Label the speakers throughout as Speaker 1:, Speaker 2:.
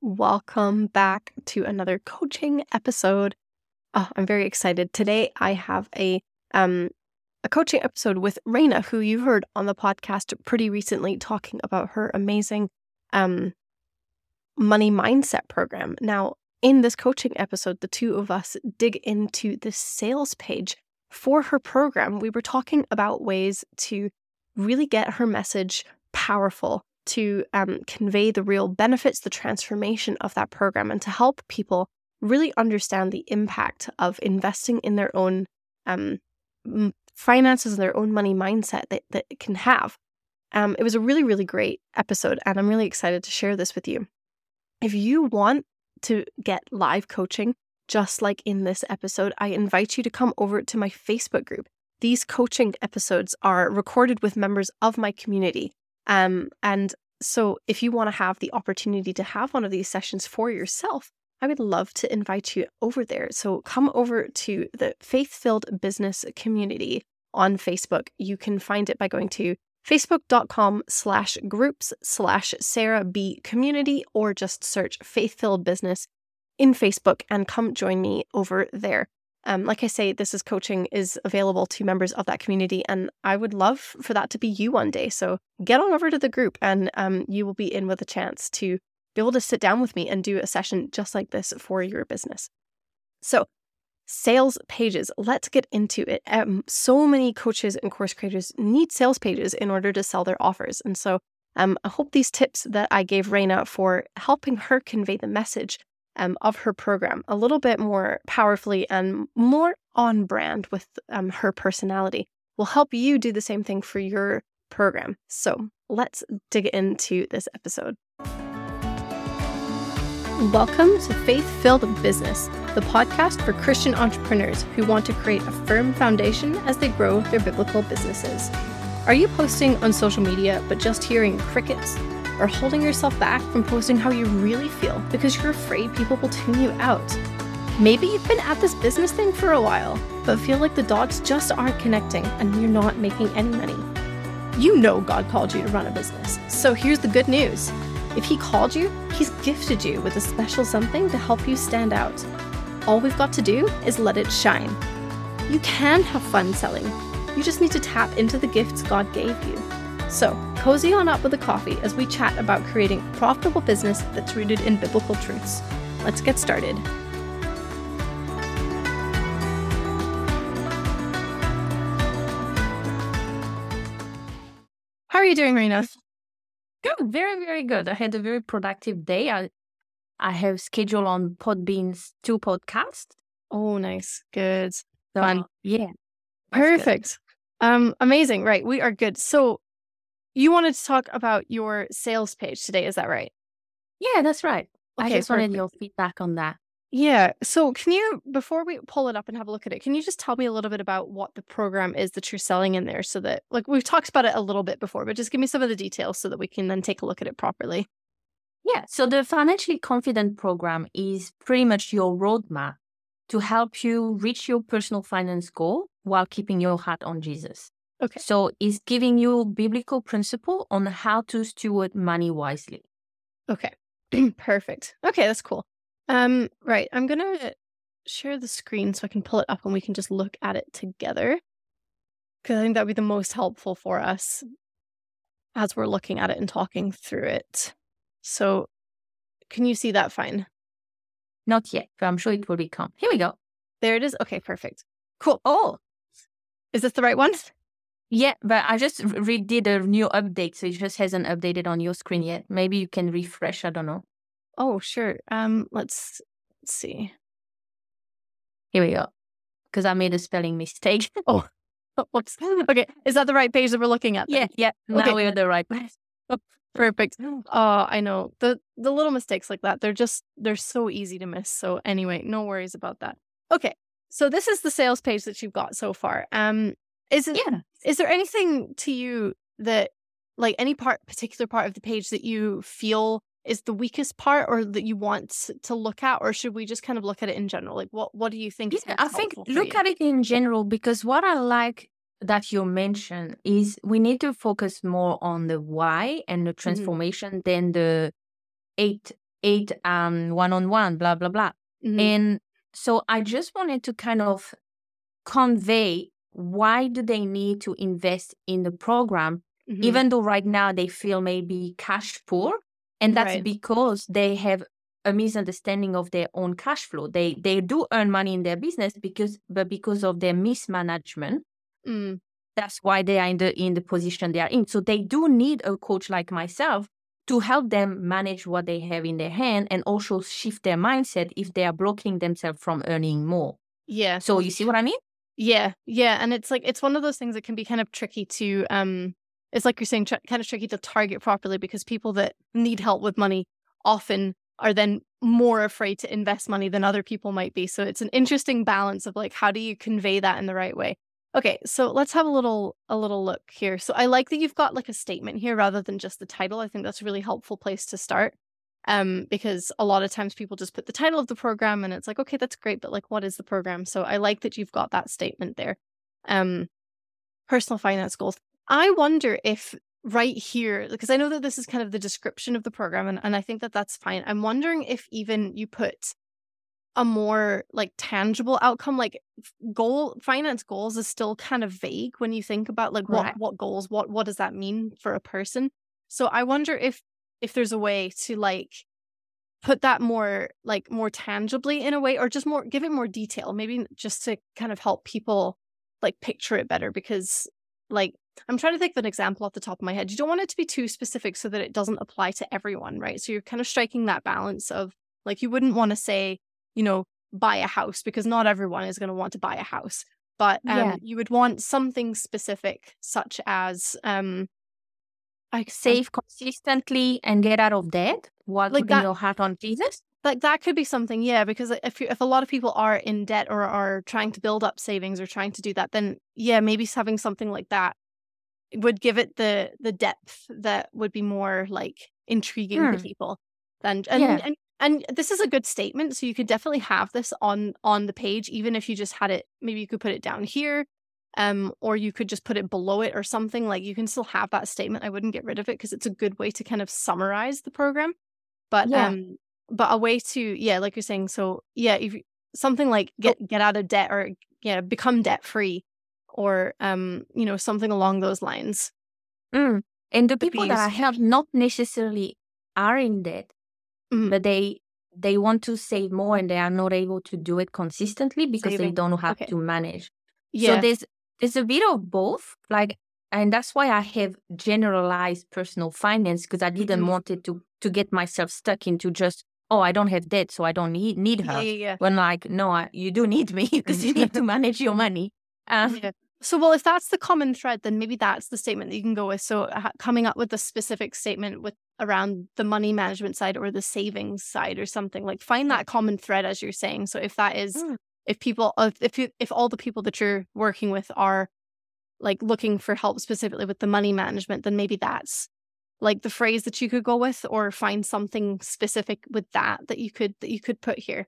Speaker 1: Welcome back to another coaching episode. Oh, I'm very excited. Today I have a um a coaching episode with Raina, who you heard on the podcast pretty recently talking about her amazing um money mindset program. Now, in this coaching episode, the two of us dig into the sales page for her program. We were talking about ways to really get her message powerful to um, convey the real benefits, the transformation of that program, and to help people really understand the impact of investing in their own um, finances and their own money mindset that, that it can have. Um, it was a really, really great episode, and I'm really excited to share this with you. If you want to get live coaching, just like in this episode, I invite you to come over to my Facebook group. These coaching episodes are recorded with members of my community. Um, and so, if you want to have the opportunity to have one of these sessions for yourself, I would love to invite you over there. So, come over to the Faith Filled Business Community on Facebook. You can find it by going to facebook.com slash groups slash Sarah B community or just search Faith Filled Business in Facebook and come join me over there. Um, like I say, this is coaching is available to members of that community, and I would love for that to be you one day. So get on over to the group, and um, you will be in with a chance to be able to sit down with me and do a session just like this for your business. So, sales pages. Let's get into it. Um, so many coaches and course creators need sales pages in order to sell their offers, and so um, I hope these tips that I gave Raina for helping her convey the message um, of her program a little bit more powerfully and more on brand with um, her personality will help you do the same thing for your program. So let's dig into this episode. Welcome to Faith Filled Business, the podcast for Christian entrepreneurs who want to create a firm foundation as they grow their biblical businesses. Are you posting on social media but just hearing crickets? Or holding yourself back from posting how you really feel because you're afraid people will tune you out. Maybe you've been at this business thing for a while, but feel like the dots just aren't connecting and you're not making any money. You know God called you to run a business. So here's the good news if He called you, He's gifted you with a special something to help you stand out. All we've got to do is let it shine. You can have fun selling. You just need to tap into the gifts God gave you. So, cozy on up with a coffee as we chat about creating a profitable business that's rooted in biblical truths. Let's get started. How are you doing, Raina?
Speaker 2: Good, very, very good. I had a very productive day. I I have scheduled on Podbean's two podcasts.
Speaker 1: Oh, nice. Good. So,
Speaker 2: Fun. Yeah.
Speaker 1: Perfect. Good. Um, amazing. Right. We are good. So you wanted to talk about your sales page today, is that right?
Speaker 2: Yeah, that's right. Okay, I just perfect. wanted your feedback on that.
Speaker 1: Yeah. So, can you, before we pull it up and have a look at it, can you just tell me a little bit about what the program is that you're selling in there so that, like, we've talked about it a little bit before, but just give me some of the details so that we can then take a look at it properly.
Speaker 2: Yeah. So, the Financially Confident program is pretty much your roadmap to help you reach your personal finance goal while keeping your heart on Jesus.
Speaker 1: Okay.
Speaker 2: So it's giving you biblical principle on how to steward money wisely.
Speaker 1: Okay. Perfect. Okay, that's cool. Um, right. I'm gonna share the screen so I can pull it up and we can just look at it together. Because I think that would be the most helpful for us as we're looking at it and talking through it. So can you see that fine?
Speaker 2: Not yet, but I'm sure it will become. Here we go.
Speaker 1: There it is. Okay, perfect. Cool.
Speaker 2: Oh,
Speaker 1: is this the right one?
Speaker 2: Yeah, but I just redid a new update, so it just hasn't updated on your screen yet. Maybe you can refresh. I don't know.
Speaker 1: Oh, sure. Um, let's, let's see.
Speaker 2: Here we go. Because I made a spelling mistake.
Speaker 1: oh, whoops. Okay, is that the right page that we're looking at?
Speaker 2: Then? Yeah, yeah. Now okay. we're the right place.
Speaker 1: Oh, perfect. Oh, I know the the little mistakes like that. They're just they're so easy to miss. So anyway, no worries about that. Okay, so this is the sales page that you've got so far. Um, is it?
Speaker 2: Yeah.
Speaker 1: Is there anything to you that, like, any part, particular part of the page that you feel is the weakest part, or that you want to look at, or should we just kind of look at it in general? Like, what what do you think?
Speaker 2: Yeah, I think look at it in general because what I like that you mentioned is we need to focus more on the why and the mm-hmm. transformation mm-hmm. than the eight eight um one on one, blah blah blah.
Speaker 1: Mhm.
Speaker 2: And so I just wanted to kind of convey why do they need to invest in the program,
Speaker 1: Mhm.
Speaker 2: even though right now they feel maybe cash poor. And that's
Speaker 1: Right.
Speaker 2: because they have a misunderstanding of their own cash flow. They they do earn money in their business because but because of their mismanagement,
Speaker 1: Mm.
Speaker 2: that's why they are in the in the position they are in. So they do need a coach like myself to help them manage what they have in their hand and also shift their mindset if they are blocking themselves from earning more.
Speaker 1: Yeah.
Speaker 2: So you see what I mean?
Speaker 1: Yeah, yeah, and it's like it's one of those things that can be kind of tricky to um it's like you're saying tr- kind of tricky to target properly because people that need help with money often are then more afraid to invest money than other people might be. So it's an interesting balance of like how do you convey that in the right way. Okay, so let's have a little a little look here. So I like that you've got like a statement here rather than just the title. I think that's a really helpful place to start. Um, because a lot of times people just put the title of the program and it's like, okay, that's great, but like what is the program? So I like that you've got that statement there. Um personal finance goals. I wonder if right here, because I know that this is kind of the description of the program, and, and I think that that's fine. I'm wondering if even you put a more like tangible outcome, like goal finance goals is still kind of vague when you think about like what
Speaker 2: Right.
Speaker 1: what goals, what what does that mean for a person? So I wonder if if there's a way to like put that more like more tangibly in a way or just more give it more detail maybe just to kind of help people like picture it better because like i'm trying to think of an example off the top of my head you don't want it to be too specific so that it doesn't apply to everyone right so you're kind of striking that balance of like you wouldn't want to say you know buy a house because not everyone is going to want to buy a house but um
Speaker 2: Yeah.
Speaker 1: you would want something specific such as um I
Speaker 2: Save consistently and get out of debt while
Speaker 1: Like
Speaker 2: putting
Speaker 1: that-
Speaker 2: your heart on Jesus.
Speaker 1: like that could be something yeah because if you, if a lot of people are in debt or are trying to build up savings or trying to do that then yeah maybe having something like that would give it the the depth that would be more like intriguing to
Speaker 2: Hmm.
Speaker 1: people and and,
Speaker 2: Yeah.
Speaker 1: and and this is a good statement so you could definitely have this on on the page even if you just had it maybe you could put it down here um or you could just put it below it or something like you can still have that statement i wouldn't get rid of it because it's a good way to kind of summarize the program but
Speaker 2: Yeah.
Speaker 1: um but a way to yeah like you're saying so yeah if you- something like get get out of debt or yeah become debt free or um you know something along those lines
Speaker 2: Mm. And the people that I help not necessarily are in debt,
Speaker 1: Mhm.
Speaker 2: but they they want to save more and they are not able to do it consistently because they don't know how
Speaker 1: Okay.
Speaker 2: to manage.
Speaker 1: yeah
Speaker 2: So there's there's a bit of both, like, and that's why I have generalized personal finance because I didn't
Speaker 1: Mhm.
Speaker 2: want it to to get myself stuck into just oh I don't have debt so I don't need need
Speaker 1: yeah
Speaker 2: her.
Speaker 1: yeah, yeah.
Speaker 2: When like no I, you do need me because you need to manage your money. Um,
Speaker 1: Yeah. So, well, if that's the common thread, then maybe that's the statement that you can go with. So, coming up with a specific statement with around the money management side or the savings side or something like find that common thread as you're saying. So, if that is,
Speaker 2: Mm.
Speaker 1: If people, if if, you, if all the people that you're working with are like looking for help specifically with the money management, then maybe that's like the phrase that you could go with, or find something specific with that that you could that you could put here.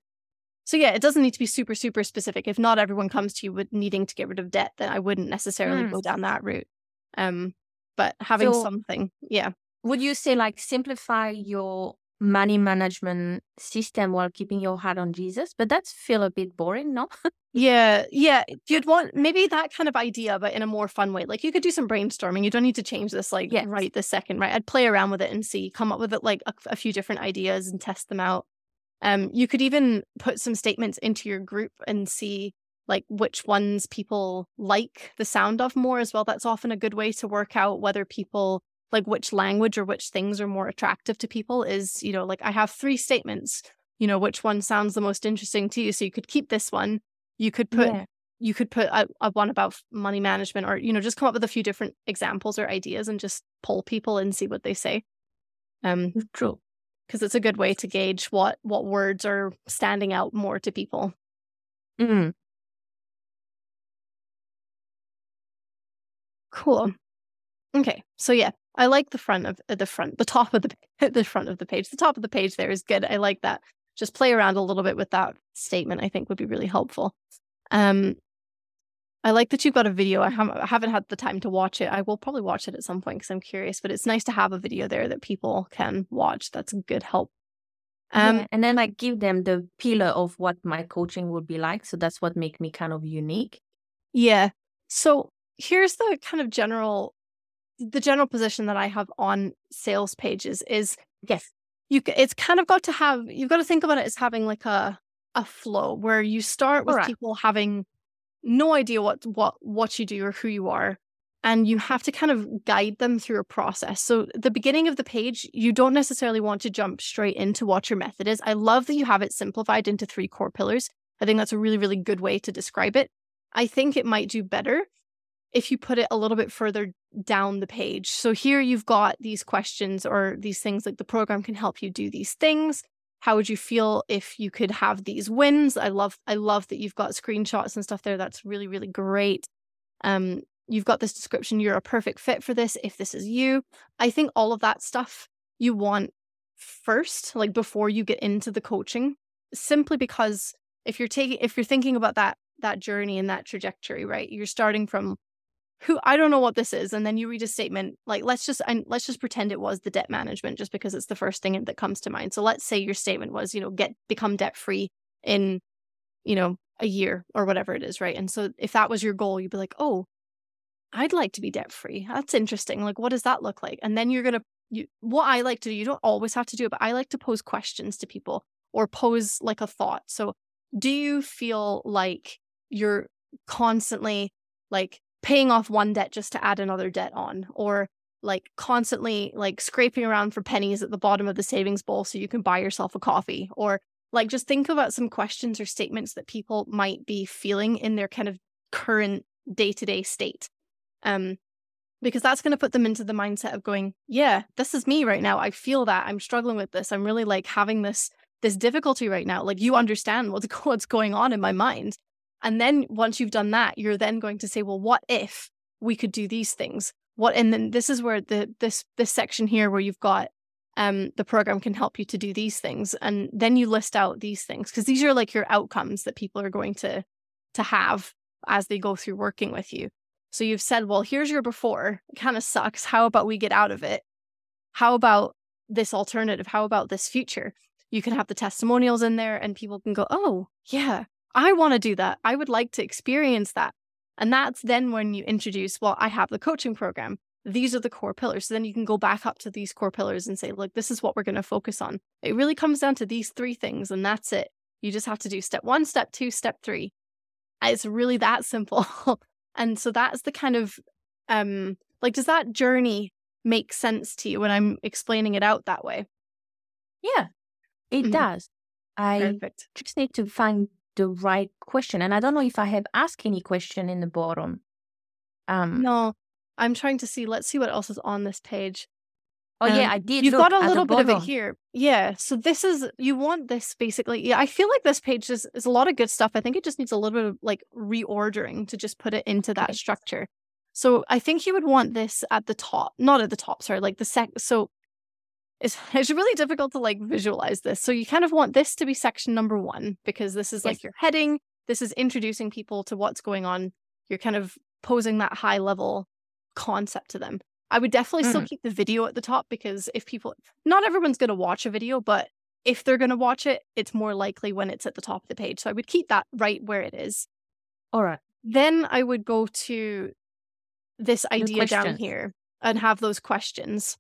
Speaker 1: So yeah, it doesn't need to be super, super specific. If not everyone comes to you with needing to get rid of debt, then I wouldn't necessarily
Speaker 2: Mm.
Speaker 1: go down that route. Um, but having
Speaker 2: So-
Speaker 1: something, yeah,
Speaker 2: would you say like simplify your money management system while keeping your heart on Jesus? But that's feel a bit boring, no?
Speaker 1: yeah, yeah. You'd want maybe that kind of idea, but in a more fun way. Like you could do some brainstorming. You don't need to change this like
Speaker 2: Yes.
Speaker 1: right this second, right? I'd play around with it and see, come up with it like a, a few different ideas and test them out. Um, you could even put some statements into your group and see like which ones people like the sound of more as well. That's often a good way to work out whether people like which language or which things are more attractive to people is, you know, like I have three statements, you know, which one sounds the most interesting to you. So you could keep this one. You could put
Speaker 2: Yeah.
Speaker 1: you could put a, a one about money management or you know just come up with a few different examples or ideas and just poll people and see what they say um
Speaker 2: True.
Speaker 1: because it's a good way to gauge what what words are standing out more to people
Speaker 2: Mm.
Speaker 1: cool okay so yeah i like the front of uh, the front the top of the the front of the page the top of the page there is good i like that just play around a little bit with that statement i think would be really helpful um I like that you've got a video. I haven't, I haven't had the time to watch it. I will probably watch it at some point because I'm curious, but it's nice to have a video there that people can watch. That's a good help.
Speaker 2: Um, yeah. And then I give them the pillar of what my coaching would be like. So that's what make me kind of unique.
Speaker 1: Yeah. So here's the kind of general, the general position that I have on sales pages is
Speaker 2: yes,
Speaker 1: you. It's kind of got to have. You've got to think about it as having like a a flow where you start with right. people having no idea what what what you do or who you are and you have to kind of guide them through a process. So, the beginning of the page, you don't necessarily want to jump straight into what your method is. I love that you have it simplified into three core pillars. I think that's a really, really good way to describe it. I think it might do better if you put it a little bit further down the page. So, here you've got these questions or these things like the program can help you do these things. How would you feel if you could have these wins? I love I love that you've got screenshots and stuff there. That's really really great. Um, you've got this description, you're a perfect fit for this if this is you. I think all of that stuff you want first, like before you get into the coaching, simply because if you're taking if you're thinking about that that journey and that trajectory, right? You're starting from who I don't know what this is, and then you read a statement like let's just and let's just pretend it was the debt management, just because it's the first thing that comes to mind. So let's say your statement was, you know, get become debt free in, you know, a year or whatever it is, right? And so if that was your goal, you'd be like, oh, I'd like to be debt free. That's interesting. Like, what does that look like? And then you're to, you, what I like to do, you don't always have to do it, but I like to pose questions to people or pose like a thought. So, do you feel like you're constantly like paying off one debt just to add another debt on? Or like constantly like scraping around for pennies at the bottom of the savings bowl so you can buy yourself a coffee or like just think about some questions or statements that people might be feeling in their kind of current day-to-day state um, because that's going to put them into the mindset of going, yeah, this is me right now. I feel that I'm struggling with this. I'm really like having this this difficulty right now. Like you understand what's what's going on in my mind. And then once you've done that, you're then going to say, well, what if we could do these things? What and then this is where the this this section here where you've got um the program can help you to do these things and then you list out these things because these are like your outcomes that people are going to to have as they go through working with you so you've said, well, here's your before. It kind of sucks. How about we get out of it? How about this alternative? How about this future? You can have the testimonials in there and people can go, oh, yeah, I want to do that. I would like to experience that. And that's then when you introduce, well, I have the coaching program. These are the core pillars. So then you can go back up to these core pillars and say, look, this is what we're going to focus on. It really comes down to these three things, and that's it. You just have to do step one, step two, step three. It's really that simple. And so that's the kind of um like does that journey make sense to you when I'm explaining it out that way?
Speaker 2: Yeah, it mm-hmm. does. I Perfect. just need to find the right question. And I don't know if I have asked any question in the bottom.
Speaker 1: Um No, I'm trying to see. Let's see what else is on this page.
Speaker 2: Oh um, yeah, I did.
Speaker 1: You've got a little bit of it here. Yeah. So this is you want this basically. Yeah, I feel like this page is, is a lot of good stuff. I think it just needs a little bit of like reordering to just put it into that okay. structure. So I think you would want this at the top, not at the top, sorry, like the sec so it's it's really difficult to like visualize this. So you kind of want this to be section number one because this is yes. like your heading. This is introducing people to what's going on. You're kind of posing that high level concept to them. I would definitely mm. still keep the video at the top because if people, not everyone's going to watch a video, but if they're going to watch it, it's more likely when it's at the top of the page. So I would keep that right where it is.
Speaker 2: All right.
Speaker 1: Then I would go to this idea down here and have those questions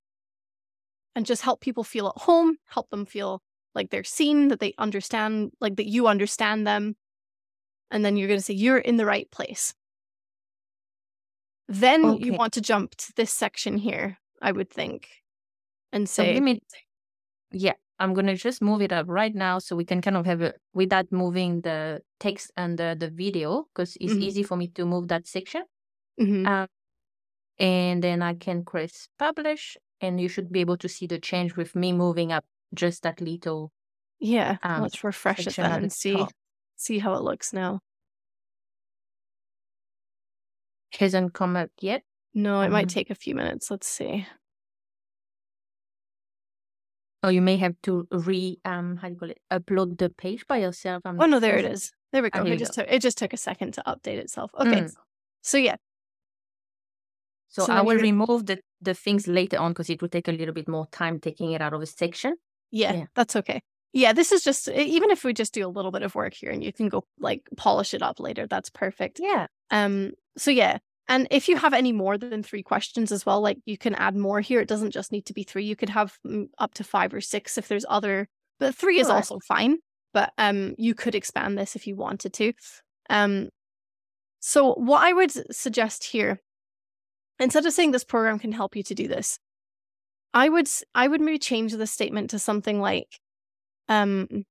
Speaker 1: and just help people feel at home, help them feel like they're seen, that they understand, like that you understand them. And then you're going to say, you're in the right place. Then okay. you want to jump to this section here, I would think, and say,
Speaker 2: so me, yeah, I'm going to just move it up right now so we can kind of have it without moving the text under the video because it's mm-hmm. easy for me to move that section. Mm-hmm. Um, and then I can press publish, and you should be able to see the change with me moving up just that little.
Speaker 1: Yeah, um, let's refresh it then and see top. see how it looks now
Speaker 2: hasn't come up yet.
Speaker 1: No, it um, might take a few minutes. Let's see.
Speaker 2: Oh, you may have to re um how do you call it? Upload the page by yourself.
Speaker 1: I'm oh no, there it is. There we go. Oh, it just took it just took a second to update itself. Okay. Mm. So yeah.
Speaker 2: So, so I will remove the the things later on because it will take a little bit more time taking it out of a section.
Speaker 1: Yeah, yeah. that's okay. yeah, this is just even if we just do a little bit of work here and you can go like polish it up later, that's perfect.
Speaker 2: Yeah.
Speaker 1: Um so yeah, and if you have any more than 3 questions as well, like you can add more here. It doesn't just need to be 3. You could have mm, up to 5 or 6 if there's other but 3 is also fine, but um you could expand this if you wanted to. Um so what I would suggest here instead of saying this program can help you to do this, I would I would maybe change the statement to something like um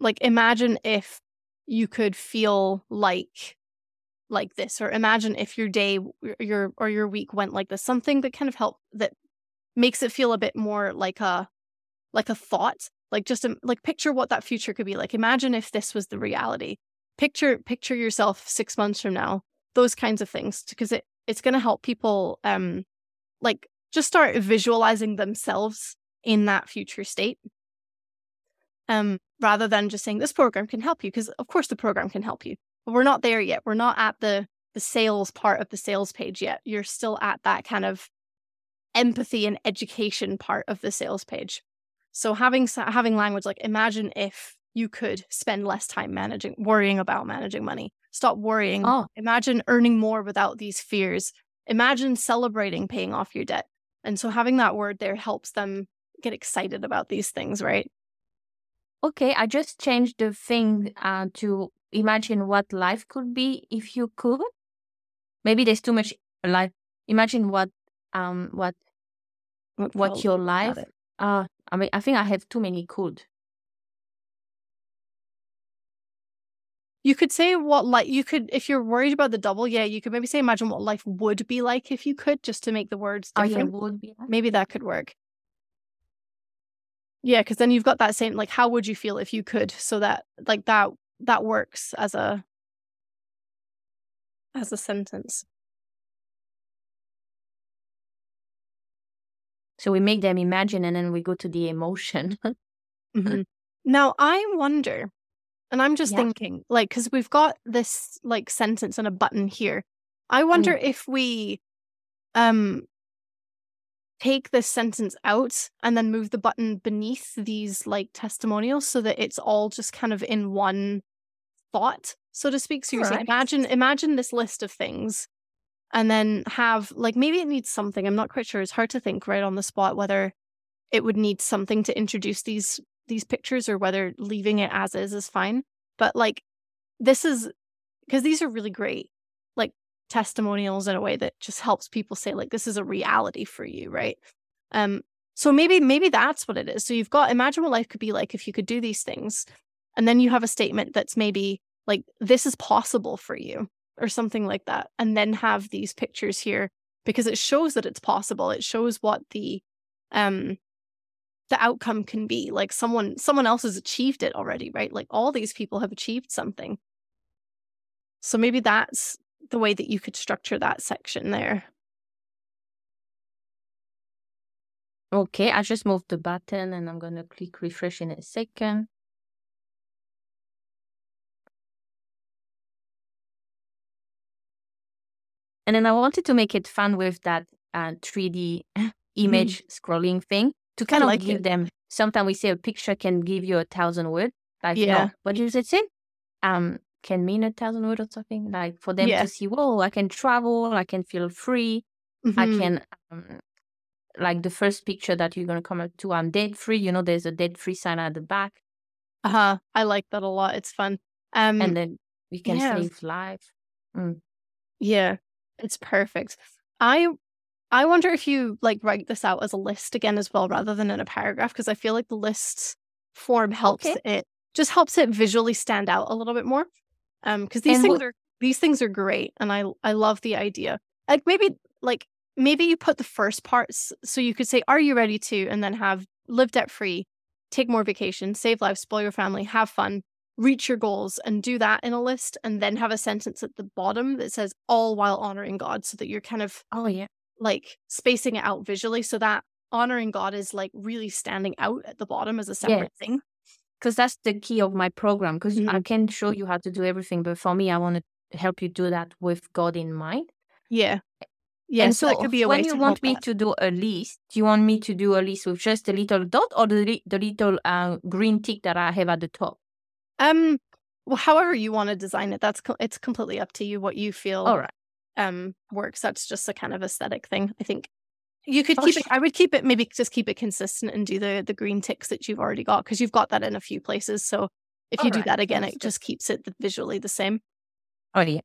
Speaker 1: like imagine if you could feel like like this or imagine if your day your or your week went like this something that kind of help that makes it feel a bit more like a like a thought like just a, like picture what that future could be like. Imagine if this was the reality. Picture picture yourself 6 months from now those kinds of things because it it's going to help people um like just start visualizing themselves in that future state. Um rather than just saying this program can help you because of course the program can help you but we're not there yet. We're not at the the sales part of the sales page yet. You're still at that kind of empathy and education part of the sales page. So having having language like imagine if you could spend less time managing worrying about managing money stop worrying
Speaker 2: Oh,
Speaker 1: imagine earning more without these fears imagine celebrating paying off your debt and so having that word there helps them get excited about these things right
Speaker 2: okay. I just changed the thing uh, to imagine what life could be if you could. Maybe there's too much life. Imagine what um what what your life. Uh, I mean, I think I have too many could.
Speaker 1: You could say what like you could if you're worried about the double yeah you could maybe say imagine what life would be like if you could just to make the words
Speaker 2: Oh yeah, would be. nice.
Speaker 1: maybe that could work yeah because then you've got that same like how would you feel if you could so that like that that works as a as a sentence
Speaker 2: So we make them imagine, and then we go to the emotion.
Speaker 1: Mhm. Now, I wonder, and I'm just
Speaker 2: Yeah.
Speaker 1: thinking, like, because we've got this like sentence and a button here. I wonder
Speaker 2: Mm.
Speaker 1: if we um take this sentence out and then move the button beneath these like testimonials so that it's all just kind of in one thought, so to speak. So you're saying, imagine, imagine this list of things, and then have like maybe it needs something. I'm not quite sure. It's hard to think right on the spot whether it would need something to introduce these these pictures or whether leaving it as is is fine. But like this is because these are really great like testimonials in a way that just helps people say like this is a reality for you, right? Um so maybe maybe that's what it is. So you've got imagine what life could be like if you could do these things. And then you have a statement that's maybe like this is possible for you or something like that. And then have these pictures here because it shows that it's possible. It shows what the um the outcome can be like someone someone else has achieved it already right? Like all these people have achieved something. So maybe that's the way that you could structure that section there.
Speaker 2: Okay, I just moved the button and I'm gonna click refresh in a second. And then I wanted to make it fun with that uh, 3D image scrolling thing to kind of
Speaker 1: like
Speaker 2: give
Speaker 1: it.
Speaker 2: them. Sometimes we say a picture can give you a thousand words. Like,
Speaker 1: Yeah.
Speaker 2: no, what does it say? Um, can mean a thousand words or something. Like for them
Speaker 1: Yeah.
Speaker 2: to see, whoa, I can travel, I can feel free, I
Speaker 1: Mhm.
Speaker 2: can um, like the first picture that you're gonna come up to i'm dead free you know there's a dead free sign at the back
Speaker 1: uh-huh i like that a lot it's fun um
Speaker 2: and then we can
Speaker 1: yeah.
Speaker 2: save life Mm.
Speaker 1: yeah it's perfect i i wonder if you like write this out as a list again as well rather than in a paragraph because i feel like the list form helps
Speaker 2: Okay.
Speaker 1: it just helps it visually stand out a little bit more um because these
Speaker 2: And
Speaker 1: things are these things are great and i i love the idea. Like maybe like maybe you put the first parts so you could say are you ready to? and then have live debt free take more vacation save lives spoil your family have fun reach your goals and do that in a list and then have a sentence at the bottom that says all while honoring god so that you're kind of
Speaker 2: oh yeah
Speaker 1: like spacing it out visually so that honoring god is like really standing out at the bottom as a separate thing
Speaker 2: because that's the key of my program because
Speaker 1: Mm-hmm.
Speaker 2: i can show you how to do everything but for me i want to help you do that with god in mind
Speaker 1: yeah Yeah,
Speaker 2: and
Speaker 1: so,
Speaker 2: so
Speaker 1: could be a
Speaker 2: when you want me
Speaker 1: that.
Speaker 2: to do a list, do you want me to do a list with just a little dot or the, li- the little uh, green tick that I have at the top?
Speaker 1: Um, well, however you want to design it, that's co- it's completely up to you what you feel
Speaker 2: All right.
Speaker 1: Um works. That's just a kind of aesthetic thing. I think you could
Speaker 2: For
Speaker 1: keep it. I would keep it maybe just keep it consistent and do the the green ticks that you've already got because you've got that in a few places. So if you do that again,
Speaker 2: sounds
Speaker 1: it
Speaker 2: good.
Speaker 1: just keeps it visually the same.
Speaker 2: Oh, yeah.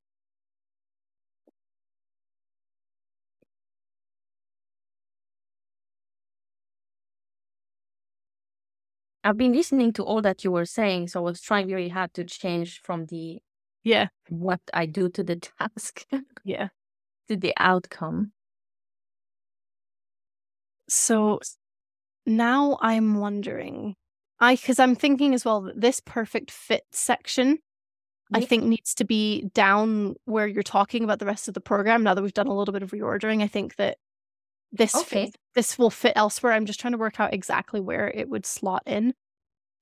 Speaker 2: I've been listening to all that you were saying, so I was trying very hard to change from the
Speaker 1: Yeah,
Speaker 2: what I do to the task
Speaker 1: yeah.
Speaker 2: to the outcome.
Speaker 1: So now I'm wondering, I because I'm thinking as well that this perfect fit section, I think needs to be down where you're talking about the rest of the program. Now that we've done a little bit of reordering, I think that this
Speaker 2: Okay.
Speaker 1: fit, this will fit elsewhere. I'm just trying to work out exactly where it would slot in.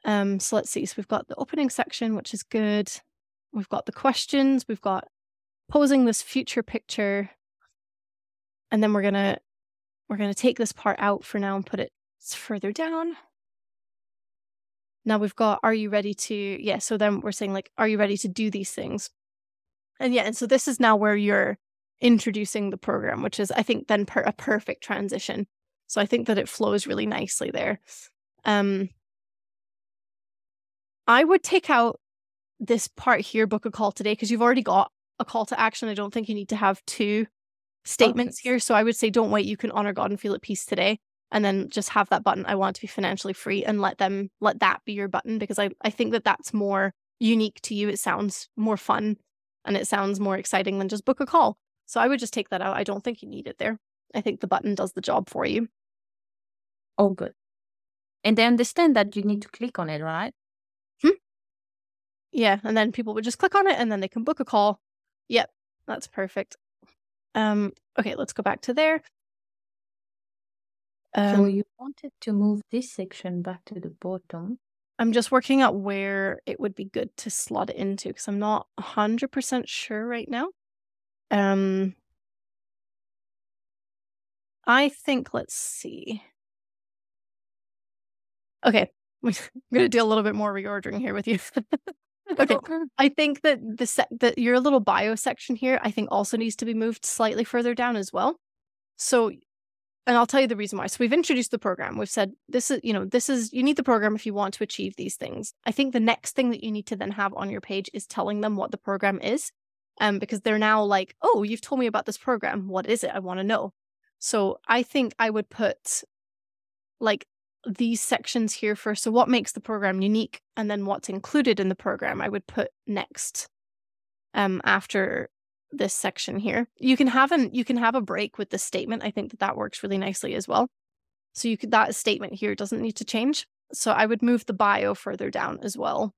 Speaker 1: Um, so let's see. So we've got the opening section, which is good. We've got the questions. We've got posing this future picture, and then we're gonna we're gonna take this part out for now and put it further down. Now we've got are you ready to yeah, so then we're saying like are you ready to do these things? And yeah, and so this is now where you're introducing the program, which is I think then per- a perfect transition. So I think that it flows really nicely there. Um I would take out this part here, book a call today, because you've already got a call to action. I don't think you need to have two statements here. So I would say don't wait, you can honor God and feel at peace today. And then just have that button, I want to be financially free, and let them let that be your button because I, I think that that's more unique to you. It sounds more fun and it sounds more exciting than just book a call. So I would just take that out. I don't think you need it there. I think the button does the job for you.
Speaker 2: Oh, good. And they understand that you need to click on it, right?
Speaker 1: Yeah, and then people would just click on it and then they can book a call. Yep, that's perfect. Um, okay, let's go back to there.
Speaker 2: so
Speaker 1: Um,
Speaker 2: you wanted to move this section back to the bottom.
Speaker 1: I'm just working out where it would be good to slot it into because I'm not 100% sure right now. Um, I think, let's see. Okay, I'm going to do a little bit more reordering here with you. okay, I think that the se- that your little bio section here, I think also needs to be moved slightly further down as well. So, and I'll tell you the reason why. So we've introduced the program. We've said this is, you know, this is you need the program if you want to achieve these things. I think the next thing that you need to then have on your page is telling them what the program is, um, because they're now like, oh, you've told me about this program. What is it? I want to know. So I think I would put like these sections here first. So what makes the program unique, and then what's included in the program, I would put next. Um, after this section here, you can have an you can have a break with this statement. I think that that works really nicely as well. So you could that statement here doesn't need to change. So I would move the bio further down as well.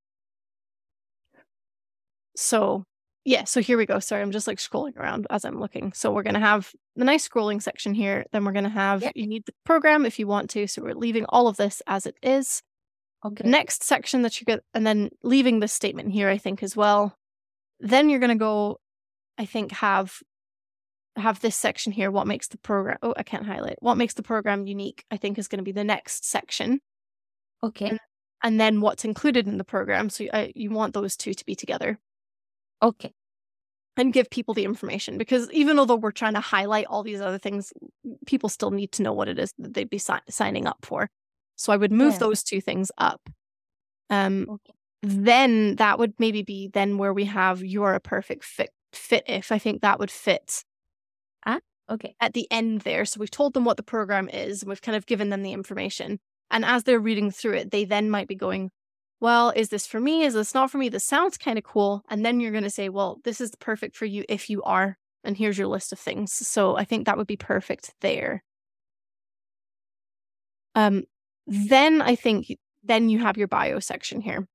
Speaker 1: So yeah, so here we go. Sorry, I'm just like scrolling around as I'm looking. So we're gonna have the nice scrolling section here. Then we're gonna have
Speaker 2: Yep.
Speaker 1: you need the program if you want to. So we're leaving all of this as it is. The
Speaker 2: Okay.
Speaker 1: next section that you get, and then leaving this statement here, I think as well. Then you're gonna go, I think have have this section here. What makes the program? Oh, I can't highlight. What makes the program unique? I think is going to be the next section,
Speaker 2: Okay.
Speaker 1: and then what's included in the program. So I, you want those two to be together
Speaker 2: Okay.
Speaker 1: and give people the information because even although we're trying to highlight all these other things, people still need to know what it is that they'd be si- signing up for. So I would move
Speaker 2: Yeah.
Speaker 1: those two things up. Um,
Speaker 2: Okay.
Speaker 1: then that would maybe be then where we have you're a perfect fit fit if I think that would fit ah,
Speaker 2: Okay.
Speaker 1: at the end there. So we've told them what the program is and we've kind of given them the information. And as they're reading through it, they then might be going, Well, is this for me? Is this not for me? This sounds kind of cool. And then you're going to say, Well, this is perfect for you if you are. And here's your list of things. So I think that would be perfect there. Um, then I think then you have your bio section here.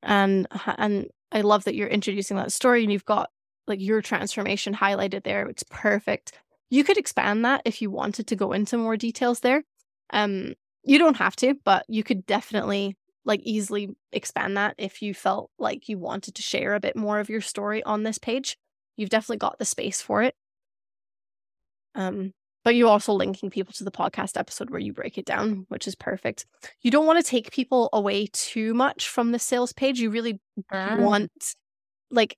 Speaker 1: And and I love that you're introducing that story and you've got like your transformation highlighted there. It's perfect. You could expand that if you wanted to go into more details there. Um, you don't have to, but you could definitely like easily expand that if you felt like you wanted to share a bit more of your story on this page. you've definitely got the space for it. Um, but you're also linking people to the podcast episode where you break it down, which is perfect. You don't want to take people away too much from the sales page. You really
Speaker 2: Ah.
Speaker 1: want, like,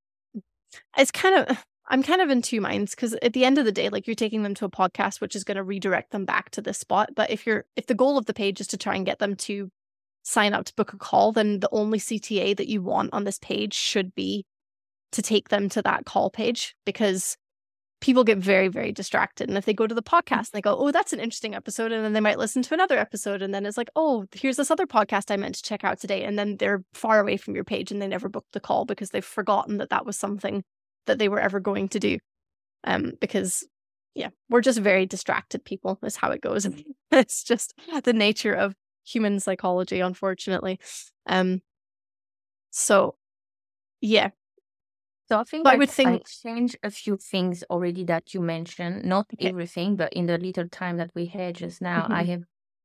Speaker 1: it's kind of, I'm kind of in two minds because at the end of the day, like, you're taking them to a podcast, which is going to redirect them back to this spot. But if you're, if the goal of the page is to try and get them to sign up to book a call, then the only CTA that you want on this page should be to take them to that call page because people get very, very distracted. And if they go to the mm. podcast and they go, oh, that's an interesting episode. And then they might listen to another episode. And then it's like, oh, here's this other podcast I meant to check out today. And then they're far away from your page and they never booked the call because they've forgotten that that was something that they were ever going to do. Um, because yeah, we're just very distracted people, is how it goes. it's just the nature of human psychology, unfortunately. Um, so yeah,
Speaker 2: So I think
Speaker 1: But I
Speaker 2: I
Speaker 1: would think-
Speaker 2: changed a few things already that you mentioned. Not
Speaker 1: Okay.
Speaker 2: everything, but in the little time that we had just now, I
Speaker 1: Mhm.
Speaker 2: have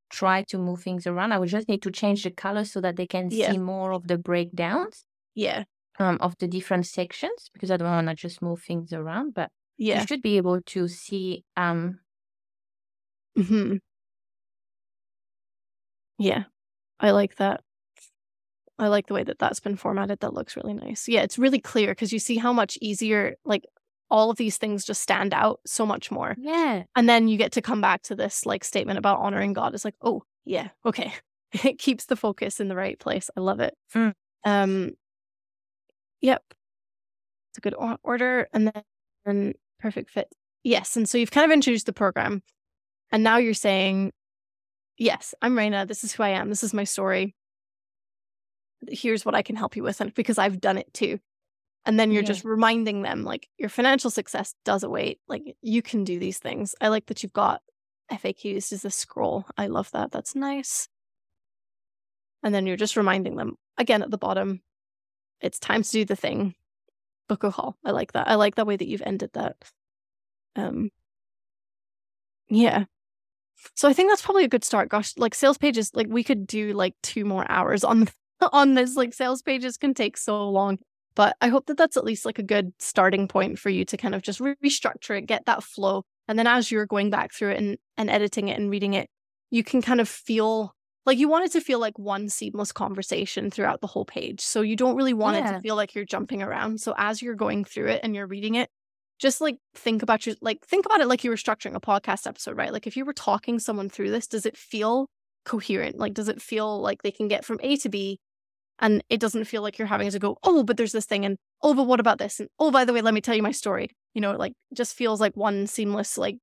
Speaker 2: tried to move things around. I would just need to change the color so that they can
Speaker 1: Yeah.
Speaker 2: see more of the breakdowns
Speaker 1: yeah,
Speaker 2: um, of the different sections because I don't want to just move things around. But
Speaker 1: yeah.
Speaker 2: you should be able to see um,
Speaker 1: hmm Yeah, I like that. I like the way that that's been formatted. That looks really nice. Yeah, it's really clear because you see how much easier, like, all of these things just stand out so much more.
Speaker 2: yeah,
Speaker 1: And then you get to come back to this, like, statement about honoring God. It's like, oh, yeah, okay. It keeps the focus in the right place. I love it.
Speaker 2: Mm.
Speaker 1: Um, yep. It's a good order. And then perfect fit. Yes. And so you've kind of introduced the program. And now you're saying, yes, I'm Raina. This is who I am. This is my story. Here's what I can help you with. And because I've done it too. And then you're
Speaker 2: Yeah.
Speaker 1: just reminding them, like, your financial success does await. Like, you can do these things. I like that you've got FAQs as a scroll. I love that. That's nice. And then you're just reminding them again at the bottom, it's time to do the thing. Book a call. I like that. I like the way that you've ended that. Um yeah. So I think that's probably a good start. Gosh, like sales pages, like we could do like two more hours on on this. Like sales pages can take so long, but I hope that that's at least like a good starting point for you to kind of just restructure it, get that flow, and then as you're going back through it and and editing it and reading it, you can kind of feel like you want it to feel like one seamless conversation throughout the whole page. So you don't really want it to feel like you're jumping around. So as you're going through it and you're reading it, just like think about your like think about it like you were structuring a podcast episode, right? Like if you were talking someone through this, does it feel coherent? Like does it feel like they can get from A to B and it doesn't feel like you're having to go, "Oh, but there's this thing and oh, but what about this?" and "Oh, by the way, let me tell you my story." You know, like just feels like one seamless like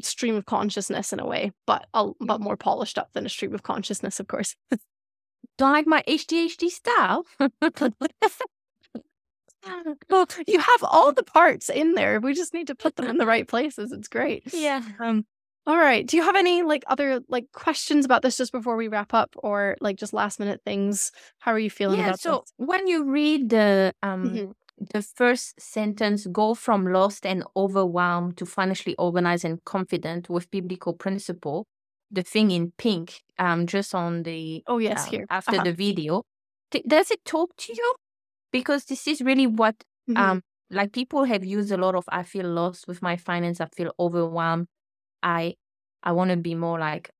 Speaker 1: stream of consciousness in a way, but a, but more polished up than a stream of consciousness, of course.
Speaker 2: don't like my ADHD style.
Speaker 1: well, you have all the parts in there. We just need to put them in the right places. It's great.
Speaker 2: yeah.
Speaker 1: Um all right. Do you have any like other like questions about this just before we wrap up or like just last minute things? How are you feeling
Speaker 2: Yeah.
Speaker 1: about
Speaker 2: So
Speaker 1: this?
Speaker 2: when you read the um
Speaker 1: Mhm.
Speaker 2: The first sentence, go from lost and overwhelmed to financially organized and confident with biblical principle. The thing in pink, um, just on the
Speaker 1: Oh yes,
Speaker 2: um,
Speaker 1: here.
Speaker 2: after
Speaker 1: Uh-huh.
Speaker 2: the video, does it talk to you? Because this is really what
Speaker 1: Mhm.
Speaker 2: um like people have used a lot of. I feel lost with my finance. I feel overwhelmed. I I want to be more like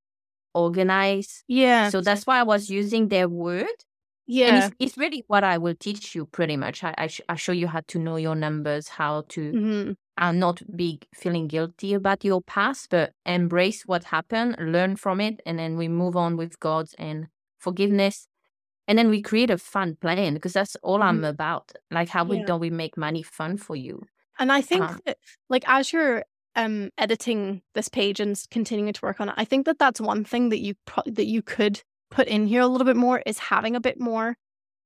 Speaker 2: organized.
Speaker 1: yeah.
Speaker 2: So that's why I was using their word. And
Speaker 1: yeah.
Speaker 2: it's, it's really what I will teach you pretty much. I, I, sh- I show you how to know your numbers, how to
Speaker 1: hmm
Speaker 2: uh, not be feeling guilty about your past, but embrace what happened, learn from it, and then we move on with God's and forgiveness. And then we create a fun plan because that's all I'm about. Like, how we don't we make money fun for you?
Speaker 1: And I think
Speaker 2: Uh-huh.
Speaker 1: that, like, as you're um editing this page and continuing to work on it, I think that that's one thing that you pro- that you could put in here a little bit more is having a bit more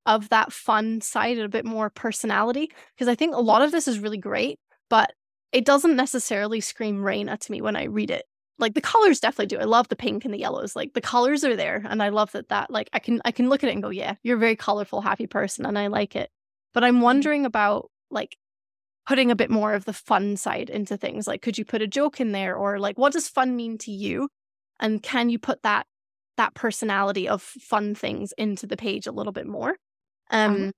Speaker 1: of that fun side and a bit more personality. Because I think a lot of this is really great, but it doesn't necessarily scream Raina to me when I read it. Like the colors definitely do. I love the pink and the yellows. Like the colors are there, and I love that. That like I can I can look at it and go, yeah, you're a very colorful, happy person, and I like it. But I'm mm-hmm. wondering about like putting a bit more of the fun side into things. Like, could you put a joke in there, or like, what does fun mean to you? And can you put that that personality of fun things into the page a little bit more? Um,
Speaker 2: Uh-huh.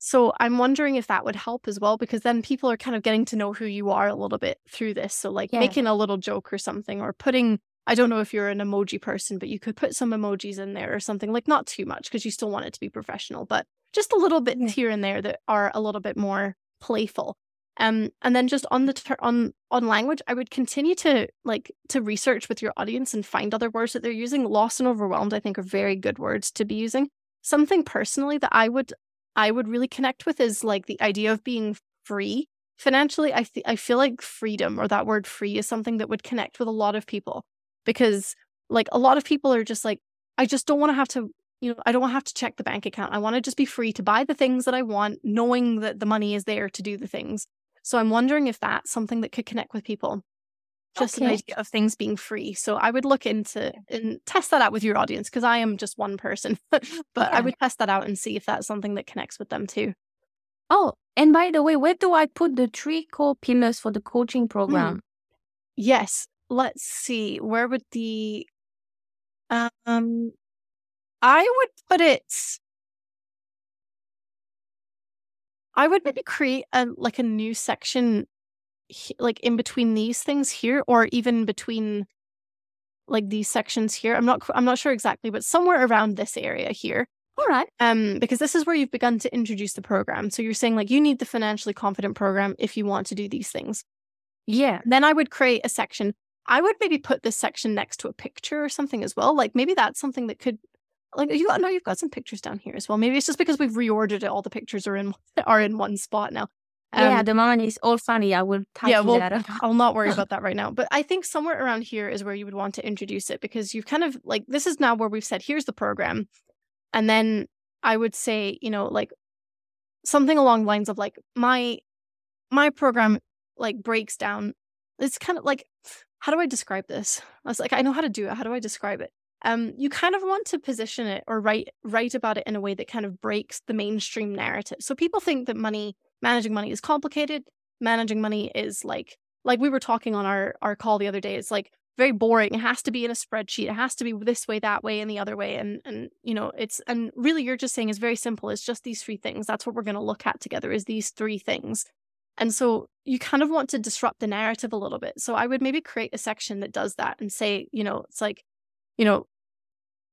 Speaker 1: So I'm wondering if that would help as well, because then people are kind of getting to know who you are a little bit through this. So, like
Speaker 2: Yeah.
Speaker 1: making a little joke or something, or putting, I don't know if you're an emoji person, but you could put some emojis in there or something, like not too much because you still want it to be professional, but just a little bit
Speaker 2: Yeah.
Speaker 1: here and there that are a little bit more playful. Um, and then just on the ter- on on language, I would continue to like to research with your audience and find other words that they're using. Lost and overwhelmed, I think, are very good words to be using. Something personally that I would I would really connect with is like the idea of being free financially. I th- I feel like freedom or that word free is something that would connect with a lot of people because like a lot of people are just like I just don't want to have to you know I don't have to check the bank account. I want to just be free to buy the things that I want, knowing that the money is there to do the things. So I'm wondering if that's something that could connect with people. Just an idea of things being free. So I would look into and test that out with your audience because I am just one person. but I would test that out and see if that's something that connects with them too.
Speaker 2: Oh, and by the way, where do I put the three core pillars for the coaching program?
Speaker 1: Yes. Let's see. Where would the um I would put it I would maybe create a like a new section like in between these things here or even between like these sections here. I'm not I'm not sure exactly, but somewhere around this area here.
Speaker 2: All right.
Speaker 1: Um, because this is where you've begun to introduce the program. So you're saying like you need the financially confident program if you want to do these things.
Speaker 2: Yeah.
Speaker 1: Then I would create a section. I would maybe put this section next to a picture or something as well. Like maybe that's something that could like you know you've got some pictures down here as well. Maybe it's just because we've reordered it. All the pictures are in are in one spot now.
Speaker 2: yeah,
Speaker 1: Um,
Speaker 2: the moment is all funny. I will type
Speaker 1: yeah, well,
Speaker 2: that.
Speaker 1: I'll not worry about that right now. But I think somewhere around here is where you would want to introduce it because you've kind of like this is now where we've said here's the program, and then I would say you know like something along the lines of like my my program like breaks down. It's kind of like how do I describe this? I was like I know how to do it. How do I describe it? Um, you kind of want to position it or write write about it in a way that kind of breaks the mainstream narrative. So people think that money managing money is complicated. Managing money is like like we were talking on our our call the other day it's like very boring. It has to be in a spreadsheet. It has to be this way that way and the other way. And and you know it's and really you're just saying it's very simple. It's just these three things. That's what we're going to look at together is these three things. And so you kind of want to disrupt the narrative a little bit. So i would maybe create a section that does that and say you know it's like you know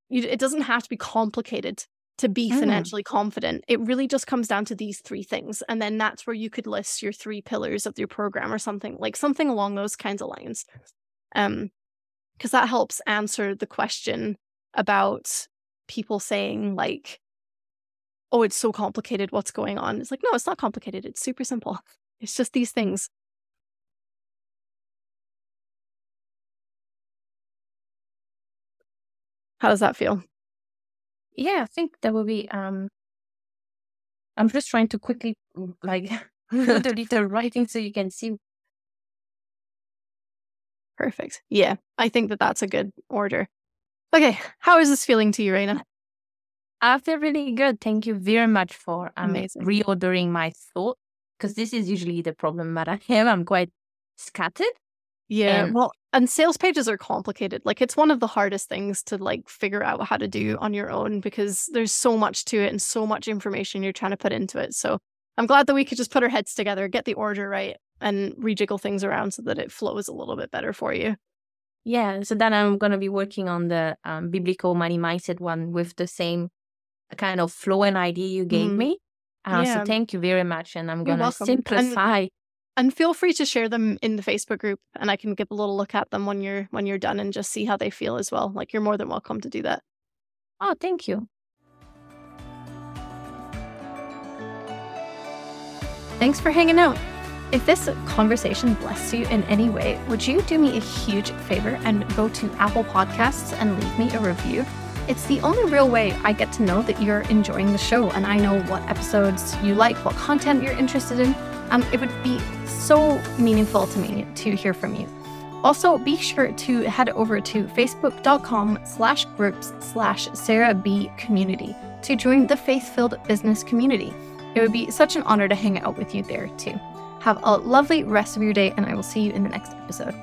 Speaker 1: you, it doesn't have to be complicated to be
Speaker 2: Mm.
Speaker 1: financially confident. It really just comes down to these three things. And then that's where you could list your three pillars of your program or something like something along those kinds of lines. Um, because that helps answer the question about people saying like, oh, it's so complicated. What's going on? It's like, no, it's not complicated. It's super simple. It's just these things. How does that feel?
Speaker 2: Yeah, I think that will be. Um, I'm just trying to quickly mm, like put a little writing so you can see.
Speaker 1: Perfect. Yeah, I think that that's a good order. Okay, how is this feeling to you, Raina?
Speaker 2: I feel really good. Thank you very much for um,
Speaker 1: Amazing.
Speaker 2: reordering my thought because this is usually the problem that I have. I'm quite scattered.
Speaker 1: Yeah, well, and sales pages are complicated. Like it's one of the hardest things to like figure out how to do on your own because there's so much to it and so much information you're trying to put into it. So I'm glad that we could just put our heads together, get the order right, and rejiggle things around so that it flows a little bit better for you.
Speaker 2: Yeah, so then I'm gonna be working on the um, biblical money mindset one with the same kind of flow and idea you gave
Speaker 1: Mhm.
Speaker 2: me. Uh,
Speaker 1: Yeah.
Speaker 2: So thank you very much, and I'm
Speaker 1: welcome. And-
Speaker 2: simplify.
Speaker 1: And feel free to share them in the Facebook group and I can give a little look at them when you're when you're done and just see how they feel as well. Like you're more than welcome to do that.
Speaker 2: Oh, thank you.
Speaker 1: Thanks for hanging out. If this conversation blessed you in any way, would you do me a huge favor and go to Apple Podcasts and leave me a review? It's the only real way I get to know that you're enjoying the show and I know what episodes you like, what content you're interested in. Um, it would be so meaningful to me to hear from you. Also, be sure to head over to facebook.com slash groups slash Sarah B community to join the faith-filled business community. It would be such an honor to hang out with you there too. Have a lovely rest of your day, and I will see you in the next episode.